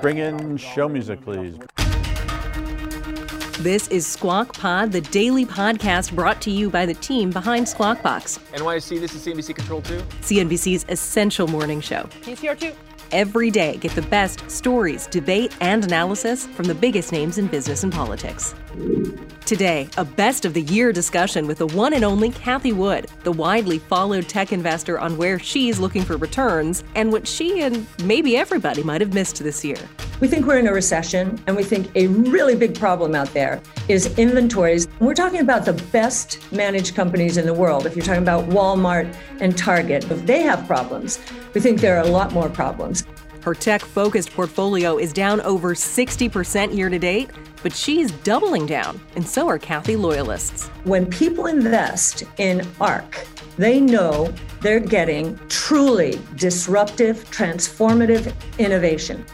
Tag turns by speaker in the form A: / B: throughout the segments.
A: Bring in show music, please.
B: This is Squawk Pod, the daily podcast brought to you by the team behind Squawk Box.
C: NYC, this is CNBC Control 2.
B: CNBC's essential morning show.
D: PCR2.
B: Every day, get the best stories, debate, and analysis from the biggest names in business and politics. Today, a best of the year discussion with the one and only Cathie Wood, the widely followed tech investor, on where she's looking for returns and what she and maybe everybody might have missed this year.
E: We think we're in a recession, and we think a really big problem out there is inventories. We're talking about the best managed companies in the world. If you're talking about Walmart and Target, if they have problems, we think there are a lot more problems.
B: Her tech focused portfolio is down over 60% year to date, but she's doubling down, and so are Cathie loyalists.
E: When people invest in ARK, they know they're getting truly disruptive, transformative innovation.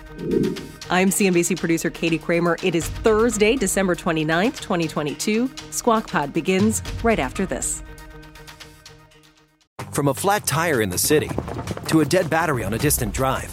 B: I'm CNBC producer Katie Kramer. It is Thursday, December 29th, 2022. Squawk Pod begins right after this.
F: From a flat tire in the city to a dead battery on a distant drive,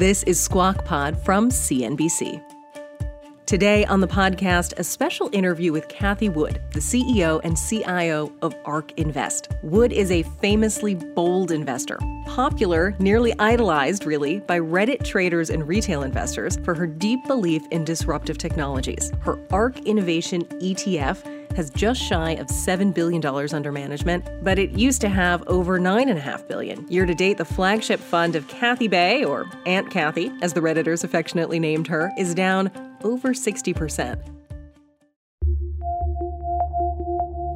B: This is Squawk Pod from CNBC. Today on the podcast, a special interview with Cathie Wood, the CEO and CIO of ARK Invest. Wood is a famously bold investor, popular, nearly idolized, really, by Reddit traders and retail investors for her deep belief in disruptive technologies. Her ARK Innovation ETF has just shy of $7 billion under management, but it used to have over 9.5 billion. Year to date, the flagship fund of Cathie Bae, or Aunt Cathie, as the Redditors affectionately named her, is down over 60%.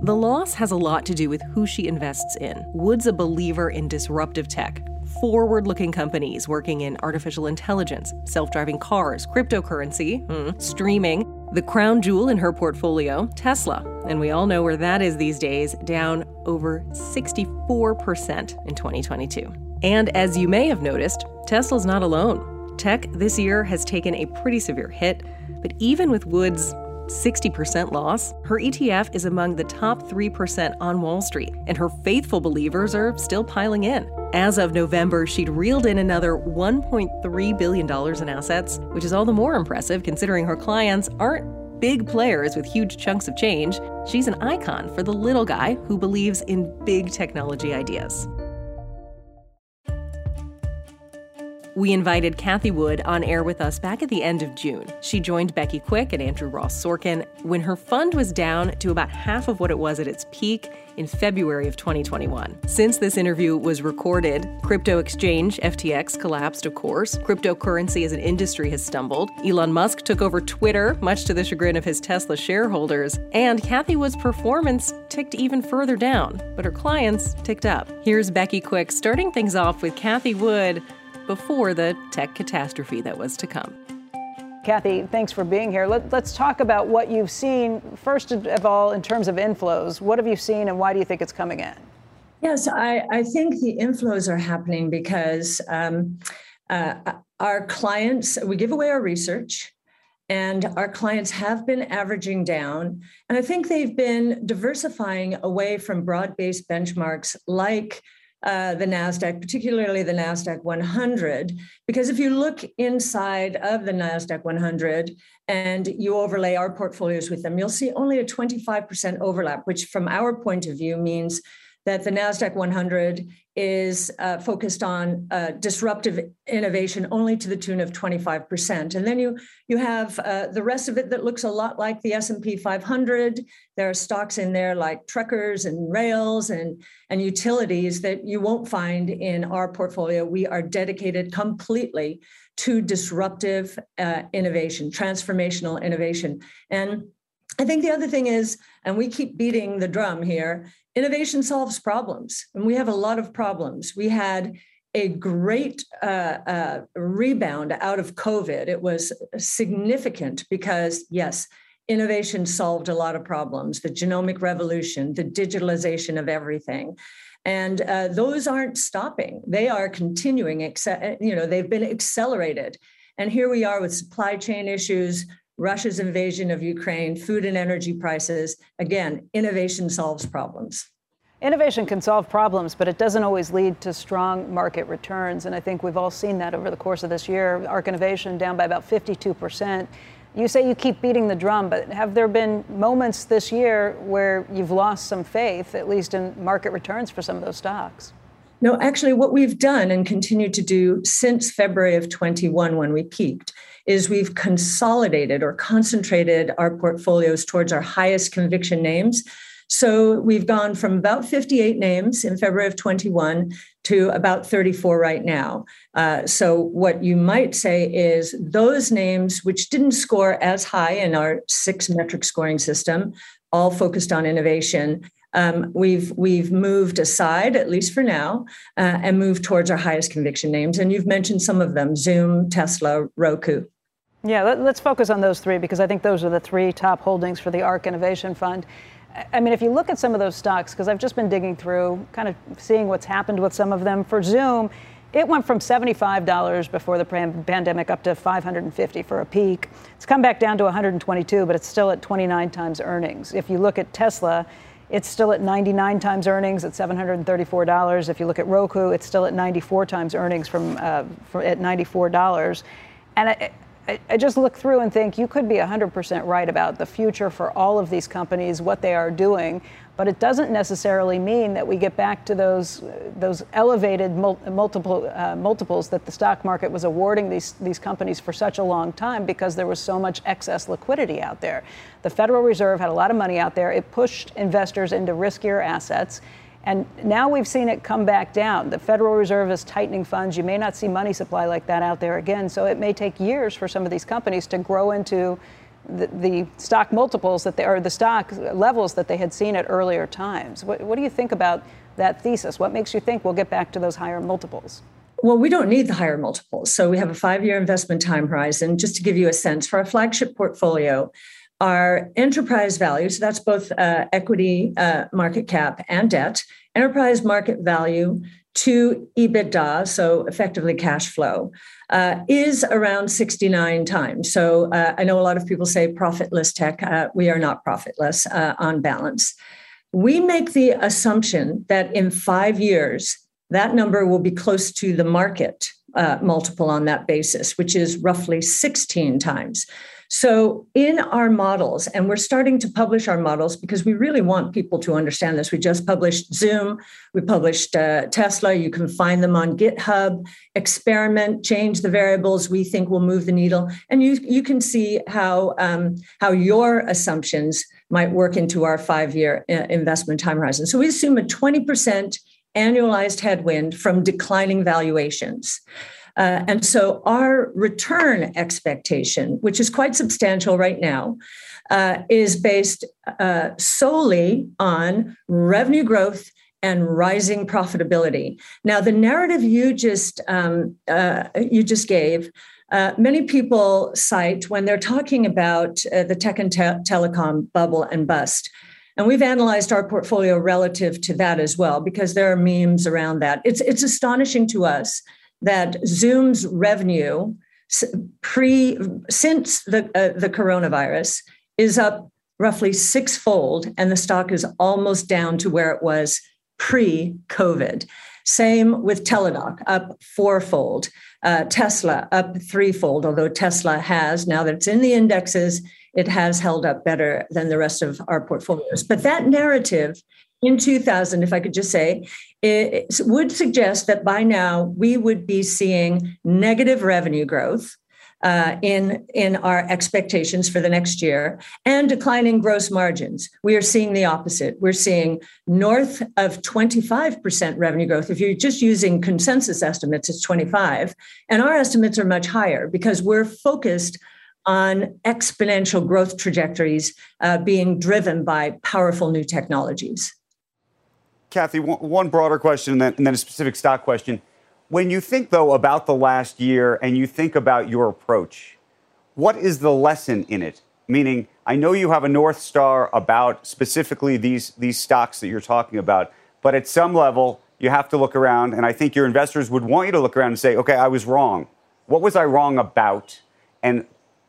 B: The loss has a lot to do with who she invests in. Wood's a believer in disruptive tech, forward looking companies working in artificial intelligence, self driving cars, cryptocurrency, hmm, streaming. The crown jewel in her portfolio, Tesla. And we all know where that is these days, down over 64% in 2022. And as you may have noticed, Tesla's not alone. Tech this year has taken a pretty severe hit, but even with Wood's 60% loss, her ETF is among the top 3% on Wall Street, and her faithful believers are still piling in. As of November, she'd reeled in another $1.3 billion in assets, which is all the more impressive considering her clients aren't big players with huge chunks of change. She's an icon for the little guy who believes in big technology ideas. We invited Cathie Wood on air with us back at the end of June. She joined Becky Quick and Andrew Ross Sorkin when her fund was down to about half of what it was at its peak in February of 2021. Since this interview was recorded, crypto exchange FTX collapsed, of course. Cryptocurrency as an industry has stumbled. Elon Musk took over Twitter, much to the chagrin of his Tesla shareholders. And Cathie Wood's performance ticked even further down, but her clients ticked up. Here's Becky Quick starting things off with Cathie Wood before the tech catastrophe that was to come.
D: Cathie, thanks for being here. Let, us talk about what you've seen, first of all, in terms of inflows. What have you seen and why do you think it's coming in?
E: Yes, I, I think the inflows are happening because um, Uh, our clients, we give away our research, and our clients have been averaging down. And I think they've been diversifying away from broad based benchmarks like uh, the NASDAQ, particularly the NASDAQ 100, because if you look inside of the NASDAQ 100 and you overlay our portfolios with them, you'll see only a 25% overlap, which from our point of view means that the NASDAQ 100 is uh, focused on uh, disruptive innovation only to the tune of 25%. And then you, you have uh, the rest of it that looks a lot like the S&P 500. There are stocks in there like truckers and rails and, and utilities that you won't find in our portfolio. We are dedicated completely to disruptive uh, innovation, transformational innovation. And I think the other thing is, and we keep beating the drum here, innovation solves problems. And we have a lot of problems. We had a great uh, uh, rebound out of COVID. It was significant because, yes, innovation solved a lot of problems the genomic revolution, the digitalization of everything. And uh, those aren't stopping. They are continuing, you know, they've been accelerated. And here we are with supply chain issues, Russia's invasion of Ukraine, food and energy prices. Again, innovation solves problems.
D: Innovation can solve problems, but it doesn't always lead to strong market returns. And I think we've all seen that over the course of this year. ARK Innovation down by about 52%. You say you keep beating the drum, but have there been moments this year where you've lost some faith, at least in market returns for some of those stocks?
E: No, actually, what we've done and continue to do since February of 21 when we peaked is we've consolidated or concentrated our portfolios towards our highest conviction names. So we've gone from about 58 names in February of 21 to about 34 right now. Uh, so what you might say is those names which didn't score as high in our six metric scoring system, all focused on innovation. Um, we've we've moved aside at least for now uh, and moved towards our highest conviction names. And you've mentioned some of them: Zoom, Tesla, Roku.
D: Yeah, let, us focus on those three because I think those are the three top holdings for the ARK Innovation Fund. I mean, if you look at some of those stocks, because I've just been digging through, kind of seeing what's happened with some of them. For Zoom, it went from $75 before the pandemic up to 550 for a peak. It's come back down to 122, but it's still at 29 times earnings. If you look at Tesla, it's still at 99 times earnings at $734. If you look at Roku, it's still at 94 times earnings from, uh, at $94. And I, I just look through and think you could be 100% right about the future for all of these companies, what they are doing, but it doesn't necessarily mean that we get back to those those elevated mul- multiple uh, multiples that the stock market was awarding these these companies for such a long time because there was so much excess liquidity out there. The Federal Reserve had a lot of money out there. It pushed investors into riskier assets. And now we've seen it come back down. The Federal Reserve is tightening funds. You may not see money supply like that out there again. So it may take years for some of these companies to grow into the, the stock multiples that they or the stock levels that they had seen at earlier times. What, what do you think about that thesis? What makes you think we'll get back to those higher multiples?
E: Well, we don't need the higher multiples. So we have a five year investment time horizon. Just to give you a sense, for our flagship portfolio, our enterprise value, so that's both uh, equity uh, market cap and debt, enterprise market value to EBITDA, so effectively cash flow, uh, is around 69 times. So uh, I know a lot of people say profitless tech. Uh, we are not profitless uh, on balance. We make the assumption that in five years, that number will be close to the market multiple on that basis, which is roughly 16 times. So, in our models, and we're starting to publish our models because we really want people to understand this. We just published Zoom, we published uh, Tesla. You can find them on GitHub. Experiment, change the variables we think will move the needle, and you you can see how um, how your assumptions might work into our five year uh, investment time horizon. So we assume a twenty percent annualized headwind from declining valuations. Uh, and so our return expectation, which is quite substantial right now, uh, is based uh, solely on revenue growth and rising profitability. Now, the narrative you just um, uh, you just gave. Uh, many people cite when they're talking about uh, the tech and te- telecom bubble and bust. And we've analyzed our portfolio relative to that as well, because there are memes around that. It's, it's astonishing to us that Zoom's revenue pre since the uh, the coronavirus is up roughly sixfold, and the stock is almost down to where it was pre-COVID. Same with Teladoc, up fourfold. Uh, Tesla up threefold, although Tesla has, now that it's in the indexes, it has held up better than the rest of our portfolios. But that narrative in 2000, if I could just say, it would suggest that by now we would be seeing negative revenue growth uh, in in our expectations for the next year and declining gross margins. We are seeing the opposite. We're seeing north of 25% revenue growth. If you're just using consensus estimates, it's 25, and our estimates are much higher because we're focused on exponential growth trajectories uh, being driven by powerful new technologies.
G: Cathie, one broader question and then, and then a specific stock question. When you think, though, about the last year and you think about your approach, what is the lesson in it? Meaning, I know you have a North Star about specifically these, these stocks that you're talking about, but at some level, you have to look around, and I think your investors would want you to look around and say, okay, I was wrong. What was I wrong about? And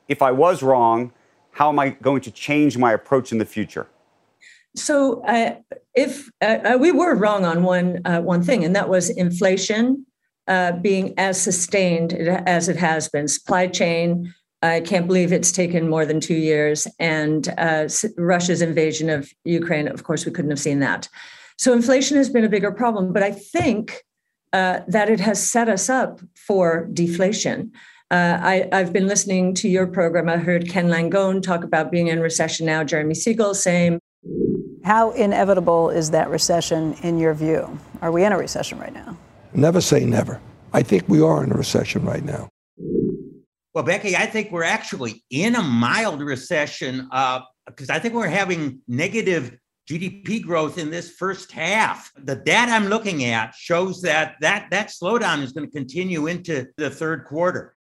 G: if I was wrong, how am I going to change my approach in the future?
E: So, uh, if uh, uh we were wrong on one uh, one thing, and that was inflation uh, being as sustained as it has been. Supply chain, I can't believe it's taken more than two years. And uh, Russia's invasion of Ukraine, of course, we couldn't have seen that. So inflation has been a bigger problem, but I think uh, that it has set us up for deflation. Uh, I, have been listening to your program. I heard Ken Langone talk about being in recession now. Jeremy Siegel, same.
D: How inevitable is that recession in your view? Are we in a recession right now?
H: Never say never. I think we are in a recession right now.
I: Well, Becky, I think we're actually in a mild recession because uh, I think we're having negative GDP growth in this first half. The data I'm looking at shows that that, that slowdown is going to continue into the third quarter.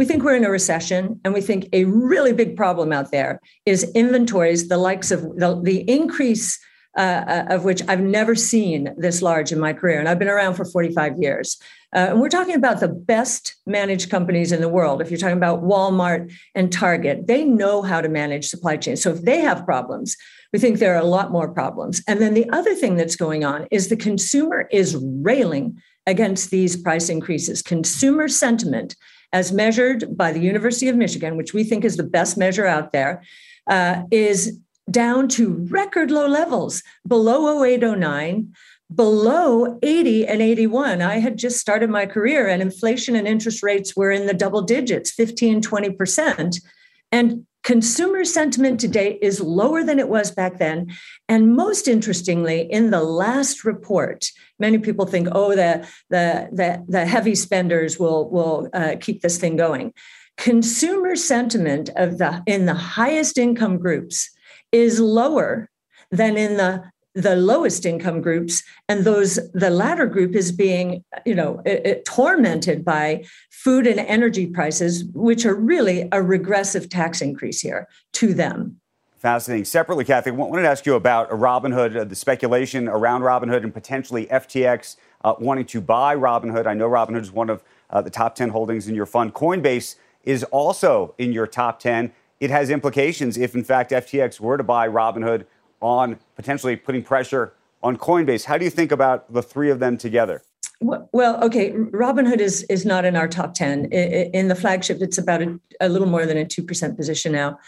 E: We think we're in a recession, and we think a really big problem out there is inventories, the likes of the, the increase uh, uh, of which I've never seen this large in my career. And I've been around for 45 years. Uh, and we're talking about the best managed companies in the world. If you're talking about Walmart and Target, they know how to manage supply chains. So if they have problems, we think there are a lot more problems. And then the other thing that's going on is the consumer is railing against these price increases. Consumer sentiment, as measured by the University of Michigan, which we think is the best measure out there, uh, is down to record low levels below 0809 below 80 and 81 i had just started my career and inflation and interest rates were in the double digits 15 20% and consumer sentiment today is lower than it was back then. And most interestingly in the last report many people think oh the the the, the heavy spenders will will uh, keep this thing going. Consumer sentiment of the in the highest income groups is lower than in the the lowest income groups. And those the latter group is being you know it, it, tormented by food and energy prices which are really a regressive tax increase here to them
G: fascinating separately cathie I wanted to ask you about robinhood uh, the speculation around robinhood and potentially ftx uh, wanting to buy robinhood i know robinhood is one of uh, the top 10 holdings in your fund coinbase is also in your top 10 it has implications if, in fact, FTX were to buy Robinhood on potentially putting pressure on Coinbase. How do you think about the three of them together?
E: Well, okay, Robinhood is is not in our top ten. In the flagship, it's about a, a little more than a two percent position now.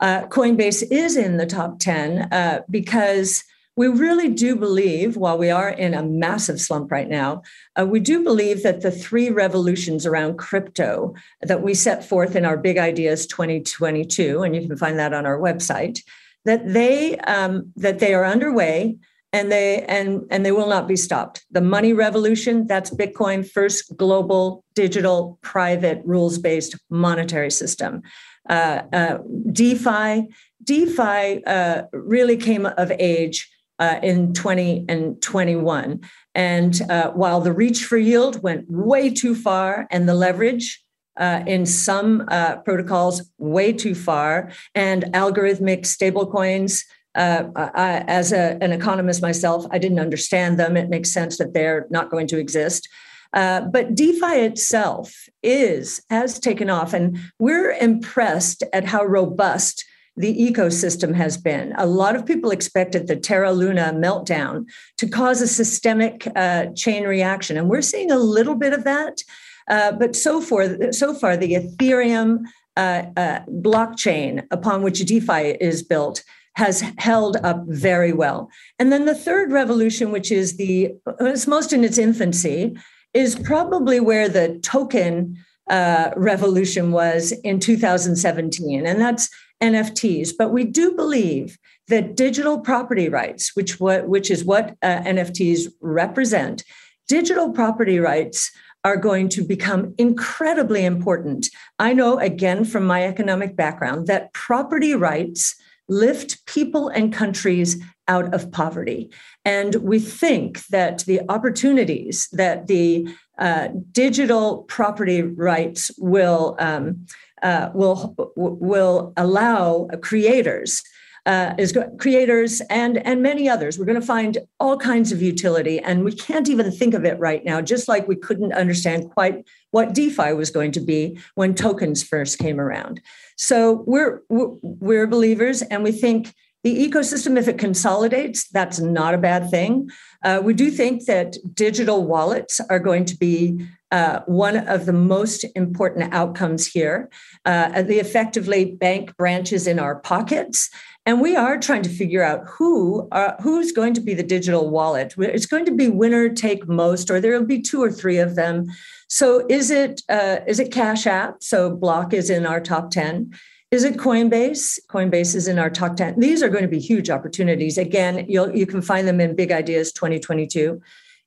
E: Uh, Coinbase is in the top ten uh, because we really do believe, while we are in a massive slump right now, uh, we do believe that the three revolutions around crypto that we set forth in our Big Ideas 2022, and you can find that on our website, that they um, that they are underway and they and and they will not be stopped. The money revolution, that's Bitcoin, first global digital private rules based monetary system. Uh, uh, DeFi, DeFi uh, really came of age uh, in 20 and 21. And uh, while the reach for yield went way too far and the leverage uh, in some uh, protocols way too far, and algorithmic stablecoins, uh, I, as a, an economist myself, I didn't understand them. It makes sense that they're not going to exist. Uh, but DeFi itself is has taken off, and we're impressed at how robust the ecosystem has been. A lot of people expected the Terra Luna meltdown to cause a systemic uh, chain reaction, and we're seeing a little bit of that. Uh, but so far, so far, the Ethereum uh, uh blockchain upon which DeFi is built has held up very well. And then the third revolution, which is the it's most in its infancy, is probably where the token uh, revolution was in 2017, and that's NFTs. But we do believe that digital property rights, which what which is what uh, NFTs represent, digital property rights are going to become incredibly important. I know again from my economic background that property rights lift people and countries out of poverty. And we think that the opportunities that the uh, digital property rights will um, uh, will will allow creators uh, is creators and and many others. We're going to find all kinds of utility, and we can't even think of it right now. Just like we couldn't understand quite what DeFi was going to be when tokens first came around. So we're we're believers, and we think the ecosystem, if it consolidates, that's not a bad thing. Uh, we do think that digital wallets are going to be uh, one of the most important outcomes here. Uh, effectively bank branches in our pockets. And we are trying to figure out who are, who's going to be the digital wallet. It's going to be winner take most, or there will be two or three of them. So is it uh, is it Cash App? So Block is in our top ten. Is it Coinbase? Coinbase is in our top 10. These are going to be huge opportunities. Again, you'll, you can find them in Big Ideas 2022.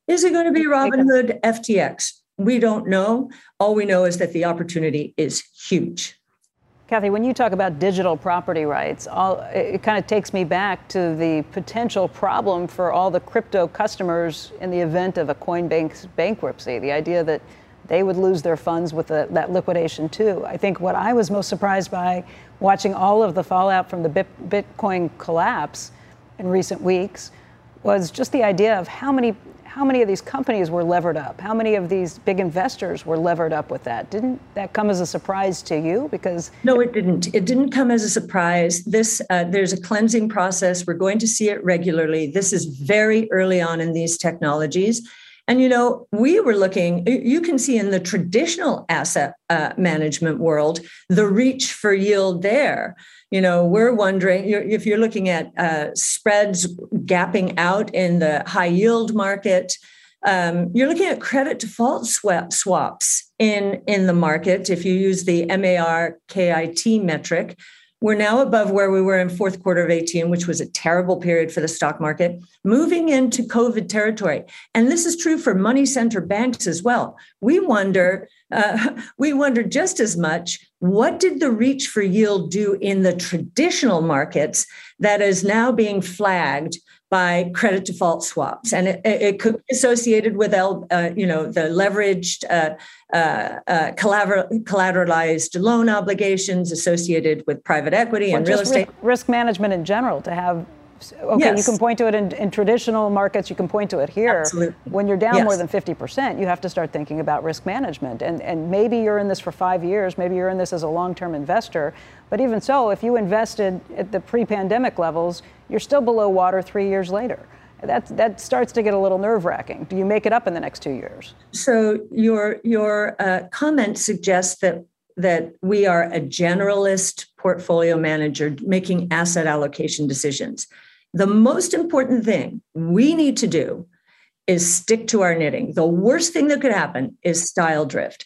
E: Is it going to be Robinhood FTX? We don't know. All we know is that the opportunity is huge.
D: Cathie, when you talk about digital property rights, all, it kind of takes me back to the potential problem for all the crypto customers in the event of a Coinbase bankruptcy. The idea that they would lose their funds with the, that liquidation too. I think what I was most surprised by watching all of the fallout from the Bitcoin collapse in recent weeks was just the idea of how many how many of these companies were levered up? How many of these big investors were levered up with that? Didn't that come as a surprise to you? Because
E: no, it didn't. It didn't come as a surprise. This uh, there's a cleansing process. We're going to see it regularly. This is very early on in these technologies. And you know, we were looking. You can see in the traditional asset uh, management world the reach for yield there you know we're wondering if you're looking at uh, spreads gapping out in the high yield market um, you're looking at credit default swap swaps in in the market if you use the mar kit metric we're now above where we were in fourth quarter of 18, which was a terrible period for the stock market, moving into COVID territory. And this is true for money center banks as well. We wonder, uh, we wonder just as much what did the reach for yield do in the traditional markets that is now being flagged by credit default swaps, and it, it could be associated with uh, you know the leveraged uh, uh, uh collateralized loan obligations associated with private equity and real estate.
D: risk management in general to have okay, yes. you can point to it in, in, traditional markets, you can point to it here.
E: Absolutely.
D: When you're down yes. more than 50%, you have to start thinking about risk management. And, and maybe you're in this for five years, maybe you're in this as a long term investor. But even so, if you invested at the pre pandemic levels, you're still below water three years later. That, that starts to get a little nerve wracking. Do you make it up in the next two years?
E: So, your, your uh, comment suggests that that we are a generalist portfolio manager making asset allocation decisions. The most important thing we need to do is stick to our knitting. The worst thing that could happen is style drift.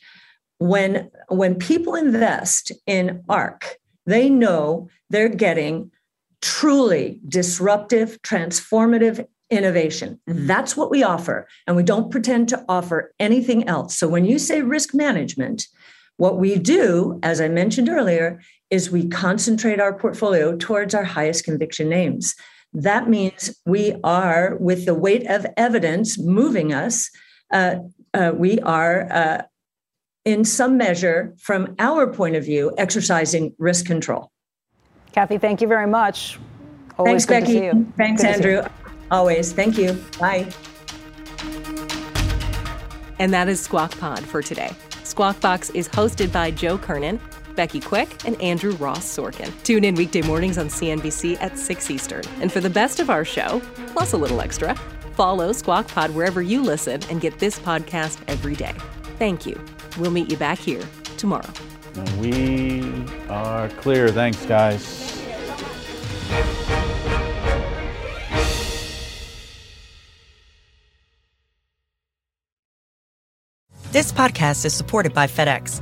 E: When, when people invest in ARK, they know they're getting truly disruptive, transformative innovation. That's what we offer. And we don't pretend to offer anything else. So when you say risk management, what we do, as I mentioned earlier, is we concentrate our portfolio towards our highest conviction names that means we are, with the weight of evidence moving us, uh, uh, we are, uh, in some measure, from our point of view, exercising risk control.
D: Cathie, thank you very much.
E: Always Thanks, Becky. Thanks, good Andrew. Always. Thank you. Bye.
B: And that is Squawk Pod for today. Squawk Box is hosted by Joe Kernan, Becky Quick, and Andrew Ross Sorkin. Tune in weekday mornings on CNBC at 6 Eastern. And for the best of our show, plus a little extra, follow Squawk Pod wherever you listen and get this podcast every day. Thank you. We'll meet you back here tomorrow.
A: We are clear. Thanks, guys.
J: This podcast is supported by FedEx.